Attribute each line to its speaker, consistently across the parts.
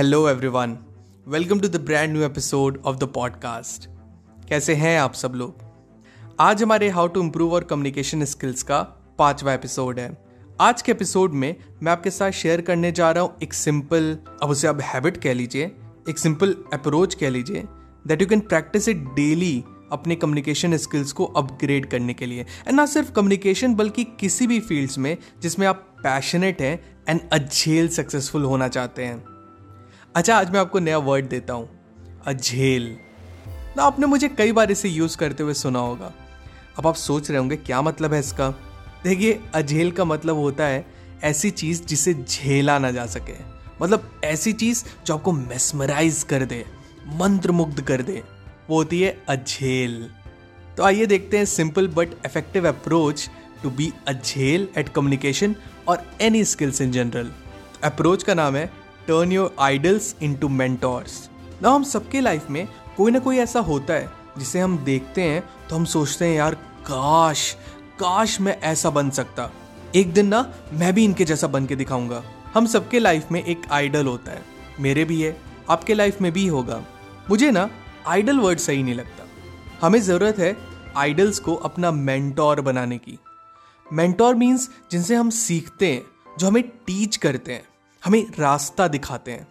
Speaker 1: hello everyone welcome to the brand new episode of the podcast कैसे हैं आप सब लोग? आज हमारे how to improve our communication skills का पांचवा एपिसोड है। आज के एपिसोड में मैं आपके साथ शेयर करने जा रहा हूँ एक सिंपल अब उसे अब हैबिट कह लीजिए, एक सिंपल अप्रोच कह लीजिए that you can practise it daily अपने कम्युनिकेशन स्किल्स को अपग्रेड करने के लिए। एंड ना सिर्फ़ कम्युनिकेशन बल्कि किसी भी फील्ड्स में जिसमें आप पैशनेट हैं एंड अझेल सक्सेसफुल होना चाहते हैं। अच्छा आज मैं आपको नया वर्ड देता हूँ, अझेल। ना, आपने मुझे कई बार इसे यूज़ करते हुए सुना होगा। अब आप सोच रहे होंगे, क्या मतलब है इसका? देखिए, अझेल का मतलब होता है ऐसी चीज़ जिसे झेला ना जा सके। मतलब ऐसी चीज़ जो आपको मेस्मराइज कर दे मंत्र मुग्ध कर दे। वो होती है अझेल। तो आइए देखते हैं simple but effective approach to be excel at communication और any skills in general approach का नाम है turn your idols into mentors ना हम सबके लाइफ में कोई ना कोई ऐसा होता है, जिसे हम देखते हैं तो हम सोचते हैं, यार, काश काश मैं ऐसा बन सकता। एक दिन ना, मैं भी इनके जैसा बन के दिखाऊँगा। हम सबके लाइफ में एक आइडल होता है। मेरे भी है, आपके लाइफ में भी होगा। मुझे ना आइडल वर्ड सही नहीं लगता। हमें ज़रूरत है आइडल्स को अपना मेंटोर बनाने की। मेंटोर मीन्स जिनसे हम सीखते हैं, जो हमें टीच करते हैं। हमें रास्ता दिखाते हैं।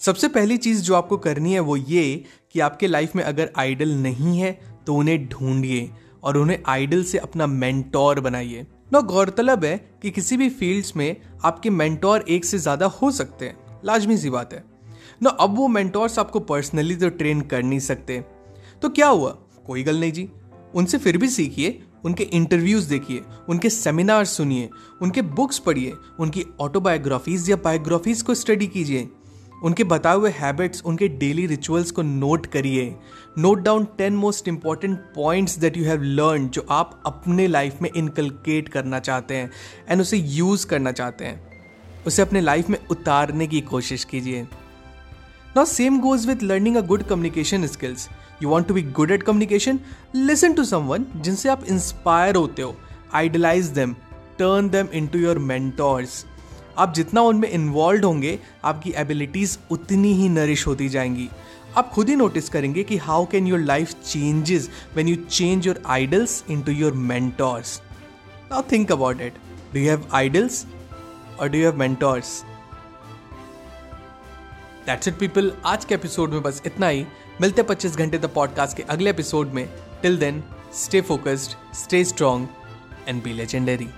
Speaker 1: सबसे पहली चीज़ जो आपको करनी है वो ये कि आपके लाइफ में अगर आइडल नहीं है तो उन्हें ढूंढिए और उन्हें आइडल से अपना मेंटोर बनाइए। ना गौरतलब है कि किसी भी फील्ड्स में आपके मेंटोर एक से ज़्यादा हो सकते हैं। लाजमी सी बात है। ना अब वो मेंटोर्स आपको पर्सनली तो ट्रेन कर नहीं सकते। तो क्या हुआ? कोई गल नहीं जी। उनसे फिर भी सीखिए उनके इंटरव्यूज़ देखिए, उनके सेमिनार सुनिए, उनके बुक्स पढ़िए, उनकी ऑटोबायोग्राफीज या बायोग्राफीज को स्टडी कीजिए। उनके बताए हुए हैबिट्स उनके डेली रिचुअल्स को नोट करिए। Note down ten most important points that you have learn जो आप अपने लाइफ में इनकलकेट करना चाहते हैं एंड उसे यूज़ करना चाहते हैं। उसे अपने लाइफ में उतारने की कोशिश कीजिए। Now same goes with learning a good communication skills you want to be good at communication listen to someone जिनसे आप इंस्पायर होते हो. Idolise them turn them into your mentors आप जितना उनमें इन्वॉल्व होंगे, आपकी एबिलिटीज उतनी ही नरिश होती जाएँगी. आप खुद ही नोटिस करेंगे कि how can your life changes when you change your idols into your mentors now think about it do have idols और do have mentors that's it people आज के एपिसोड में बस इतना ही. मिलते 25 घंटे द पॉडकास्ट के अगले एपिसोड में. Till then stay focused stay strong and be legendary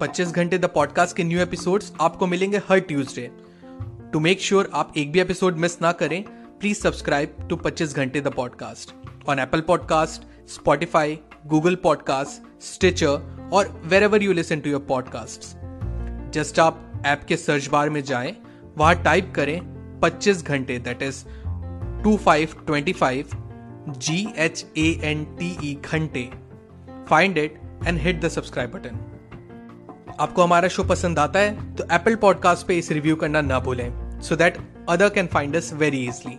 Speaker 1: पच्चीस घंटे द पॉडकास्ट के न्यू एपिसोड्स आपको मिलेंगे हर ट्यूसडे टू मेक श्योर आप एक भी एपिसोड मिस ना करें please subscribe to 25 Ghante the podcast on Apple podcast Spotify Google podcast Stitcher और wherever you listen to your podcast just आप ऐप के सर्च बार में जाएँ, वहाँ टाइप करें 25 Ghante that is two five twenty five G H A N T E Ghante. Find it and hit the subscribe button आपको हमारा show पसंद आता है तो एप्पल पॉडकास्ट पे इस रिव्यू करना ना भूलें so that other can find us very easily